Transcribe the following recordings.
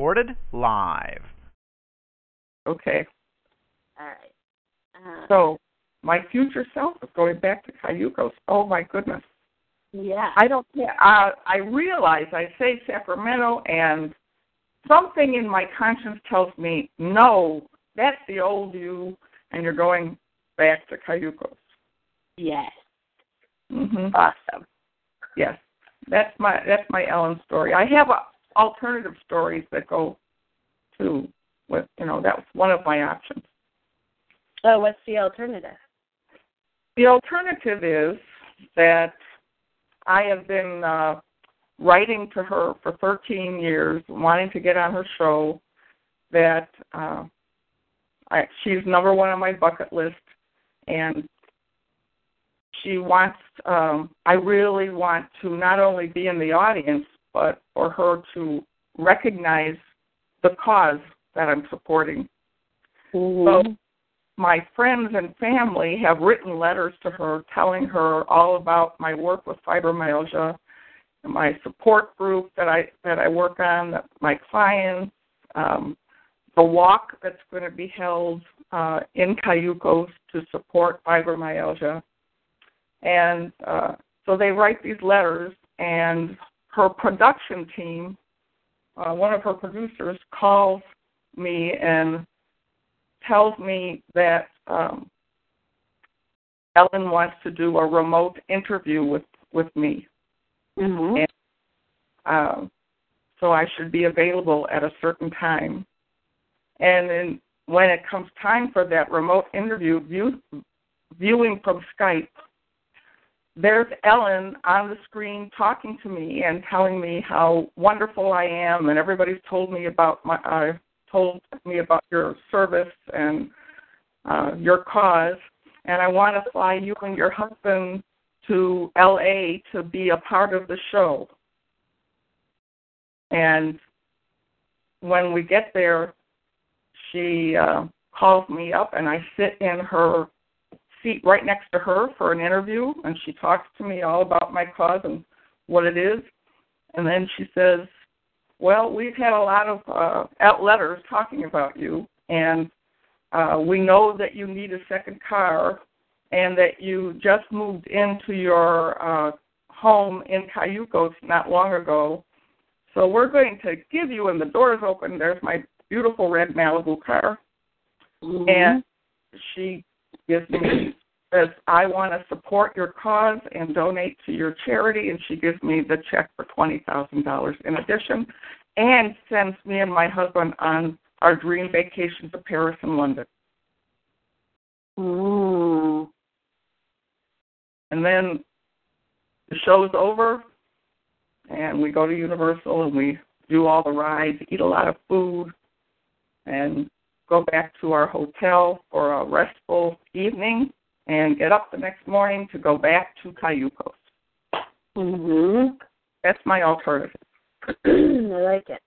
Recorded live. Okay. All right. Uh, So my future self is going back to Cayucos. Oh my goodness. yeah. I don't care. Uh, I realize I say Sacramento, and something in my conscience tells me no. That's the old you, and you're going back to Cayucos. Yes. hmm Awesome. Yes, that's my that's my Ellen story. I have uh, alternative stories that go to With you know, that was one of my options. Oh, what's the alternative? The alternative is that I have been uh, writing to her for 13 years, wanting to get on her show. That uh, I, she's number one on my bucket list, and she wants. Um, I really want to not only be in the audience, but for her to recognize the cause that I'm supporting. Mm-hmm. So my friends and family have written letters to her telling her all about my work with fibromyalgia, my support group that I that I work on, my clients, um, the walk that's going to be held uh, in Cayucos to support fibromyalgia, and uh, so they write these letters, and her production team, uh, one of her producers, calls me and tells me that um, Ellen wants to do a remote interview with with me, mm-hmm. and uh, so I should be available at a certain time. And then when it comes time for that remote interview, view, viewing from Skype, there's Ellen on the screen talking to me and telling me how wonderful I am, and everybody's told me about my uh, told me about your service and uh, your cause, and I want to fly you and your husband to L.A. to be a part of the show. And when we get there, she uh, calls me up, and I sit in her seat right next to her for an interview, and she talks to me all about my cause and what it is. And then she says, well, we've had a lot of uh, out letters talking about you, and uh, we know that you need a second car, and that you just moved into your uh, home in Cayucos not long ago. So we're going to give you, and the doors open. There's my beautiful red Malibu car, Mm-hmm. and she gives me says I want to support your cause and donate to your charity, and she gives me the check for twenty thousand dollars in addition, and sends me and my husband on our dream vacation to Paris and London. Mm. And then the show's over, and we go to Universal and we do all the rides, eat a lot of food, and go back to our hotel for a restful evening, and get up the next morning to go back to Cayucos. Mm-hmm. That's my alternative. I like it.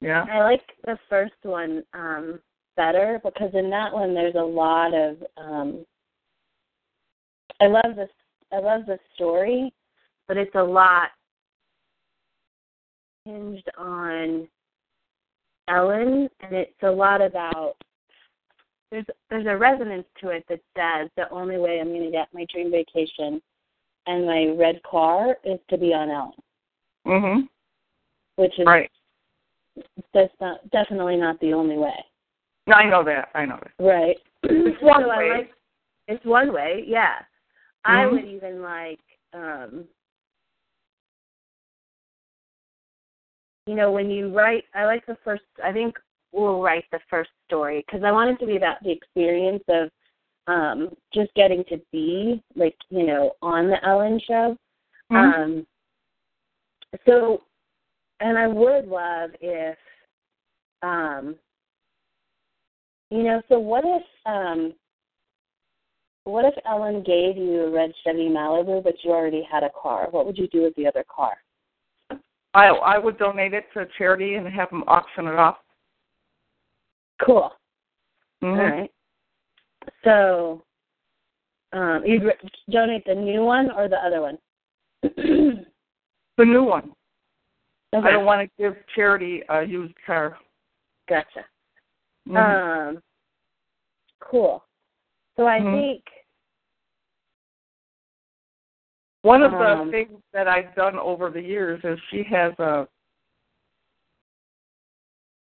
Yeah. I like the first one um, better because in that one there's a lot of. Um, I love this. I love the story, but it's a lot hinged on Ellen, and it's a lot about. There's there's a resonance to it that says the only way I'm going to get my dream vacation and my red car is to be on Ellen, Mhm. which is Right. that's not definitely not the only way. No, I know that. I know that. Right. It's one so way. Like it's one way, yeah. I Mhm. would even like um you know, when you write I like the first I think we'll write the first story because I want it to be about the experience of um just getting to be like, you know, on the Ellen show. Mhm. Um, so, and I would love if, um, you know, so what if, um, what if Ellen gave you a red Chevy Malibu, but you already had a car? What would you do with the other car? I I would donate it to charity and have them auction it off. Cool. Mhm. All right. So, um, you'd donate the new one or the other one? The new one. Okay. I don't want to give charity a used car. Gotcha. Mhm. Um, cool. So I Mhm. think One of um, the things that I've done over the years is she has a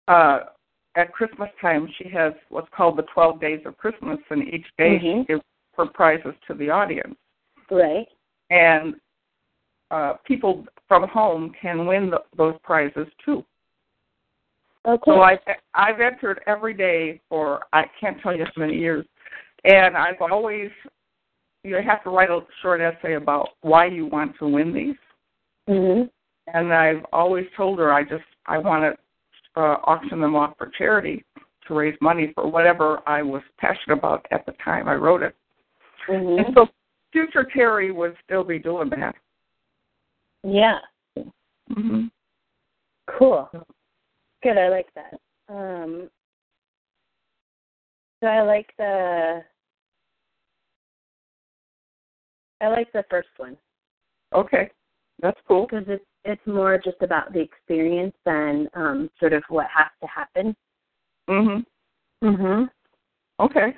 uh at Christmas time she has what's called the twelve days of Christmas and each day Mhm. she gives her prizes to the audience. right. And uh people from home can win the, those prizes too. Okay. So I've I've entered every day for I can't tell you how many years, and I've always you have to write a short essay about why you want to win these, mhm. and I've always told her I just I want to uh, auction them off for charity to raise money for whatever I was passionate about at the time I wrote it, Mhm. and so future Terry would still be doing that. Yeah. hmm Cool. Good. I like that. Um, so I like the I like the first one Okay, that's cool. because it's it's more just about the experience than um, sort of what has to happen. hmm Mhm. Okay,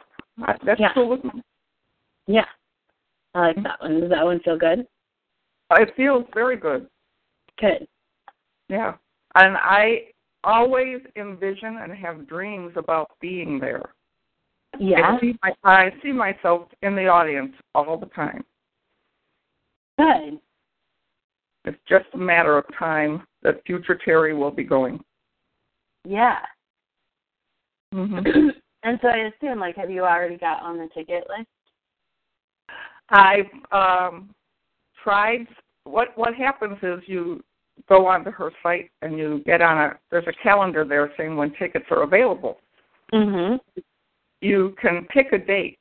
that's Yeah. cool with me. Yeah. I like that one. Does that one feel good? It feels very good. Good. Yeah. And I always envision and have dreams about being there. Yeah. I see, my, I see myself in the audience all the time. Good. It's just a matter of time that future Terry will be going. Yeah. hmm and so I assume, like, have you already got on the ticket list? I've um, tried. What what happens is you go onto her site and you get on a. There's a calendar there saying when tickets are available. Mhm. you can pick a date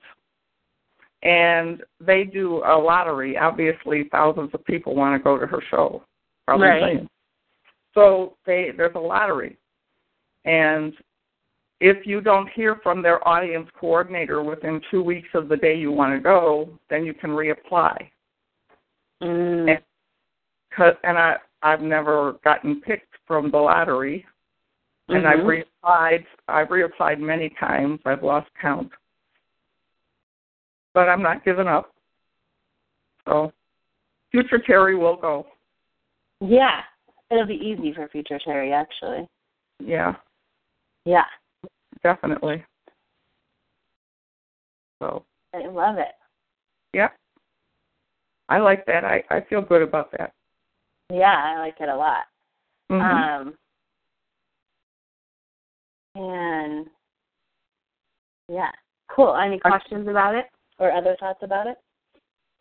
and they do a lottery obviously thousands of people want to go to her show probably Right. millions. so they there's a lottery and if you don't hear from their audience coordinator within two weeks of the day you want to go then you can reapply Mm. 'Cause- and i i've never gotten picked from the lottery and I've Mhm. reapplied. I've reapplied many times. I've lost count, but I'm not giving up. So, future Terry will go. Yeah. It'll be easy for future Terry, actually. Yeah, Yeah. definitely. So, I love it. yeah, I like that. I I feel good about that. Yeah, I like it a lot. Mhm. Um and yeah. Cool. Any questions about it or other thoughts about it?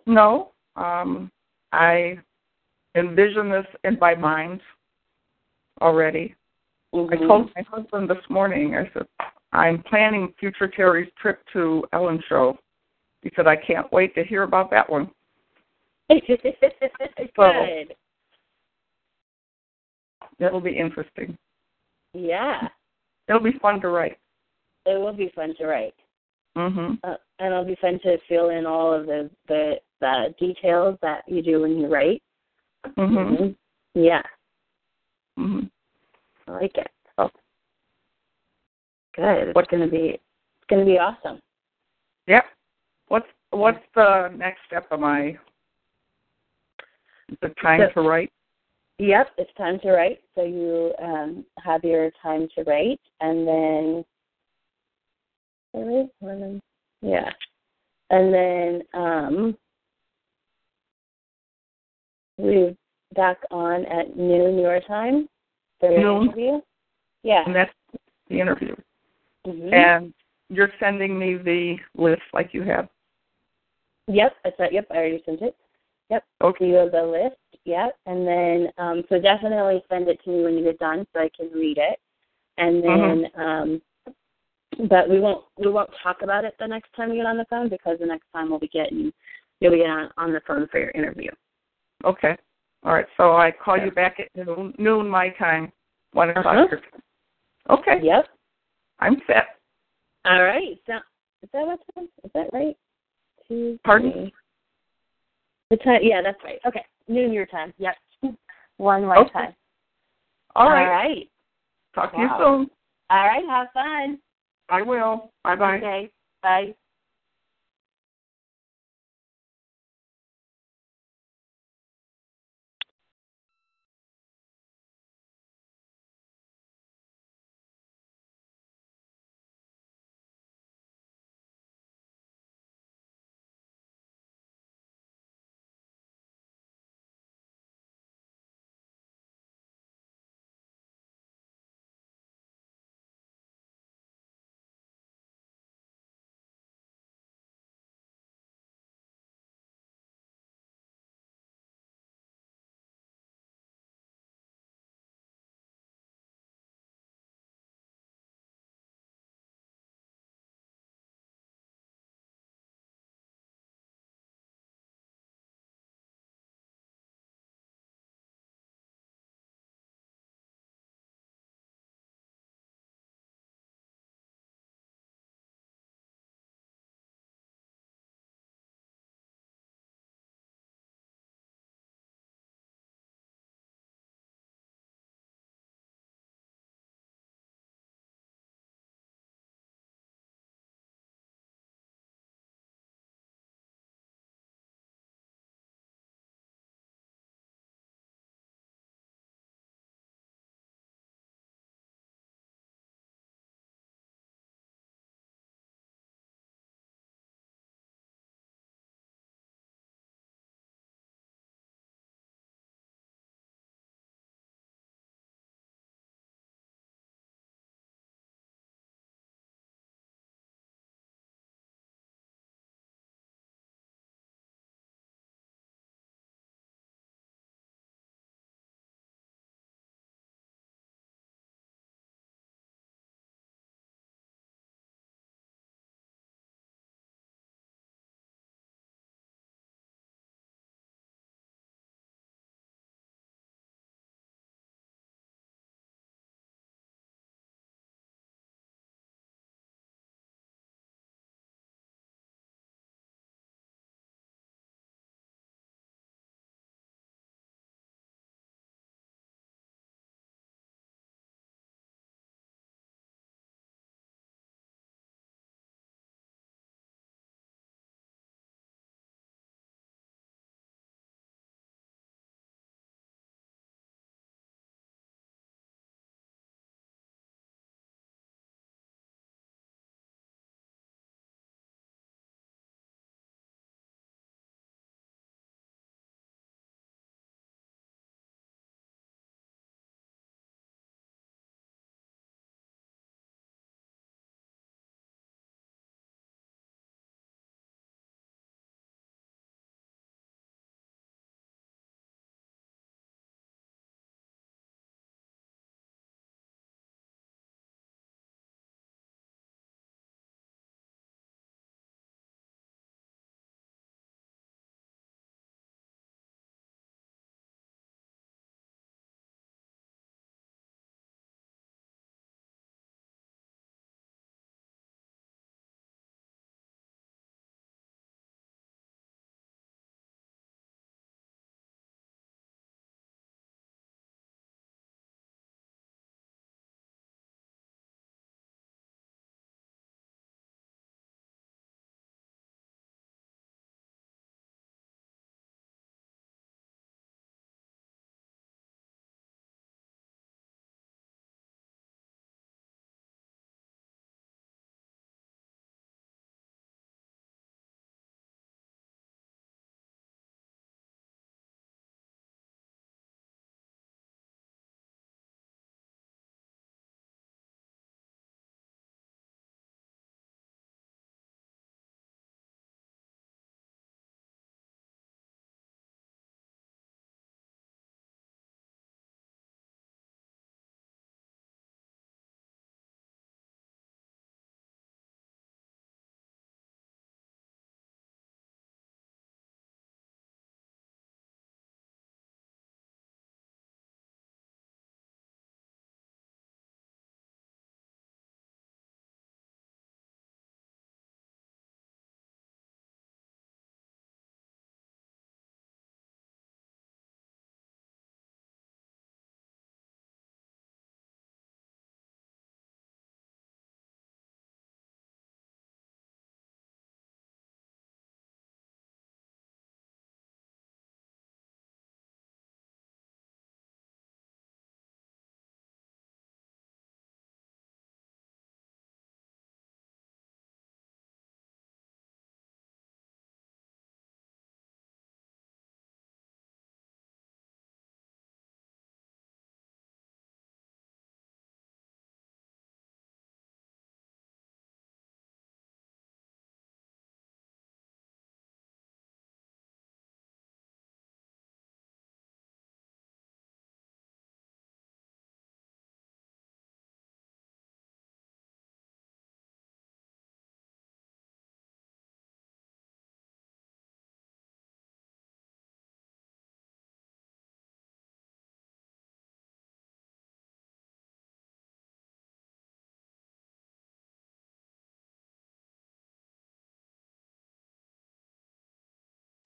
no, um, I envision this in my mind already. I Mhm. told my husband this morning, I said, I'm planning future Terry's trip to Ellen's show. He said, I can't wait to hear about that one. Good. It'll be interesting. Yeah. It'll be fun to write. It will be fun to write. Mhm. Uh, and it'll be fun to fill in all of the, the the details that you do when you write. Mhm. Yeah. Mhm. I like it. Oh. Good. What's gonna be it's gonna be awesome. Yep. What's what's the next step of my the time So- to write? Yep, it's time to write. So you um, have your time to write, and then, yeah, and then um, we back on at noon your time for your Noon. interview. Yeah. And that's the interview. Mhm. And you're sending me the list like you have. Yep, I sent. Yep, I already sent it. Yep. Okay. You have the list. Yep. And then, um, so definitely send it to me when you get done so I can read it. And then, um, but we won't we won't talk about it the next time we get on the phone because the next time we'll be getting you'll be getting on, on the phone for your interview. Okay. All right. So I call you back at noon, noon my time, one o'clock. Uh-huh. Okay. Yep. I'm set. All right. So is that what time? Is that right? Two. Pardon? The time? Yeah, that's right. Okay. Noon your time. Yep. One my Okay. time. All right. All right. Talk to you soon. All right. Have fun. I will. Bye bye. Okay. Bye.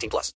18 plus.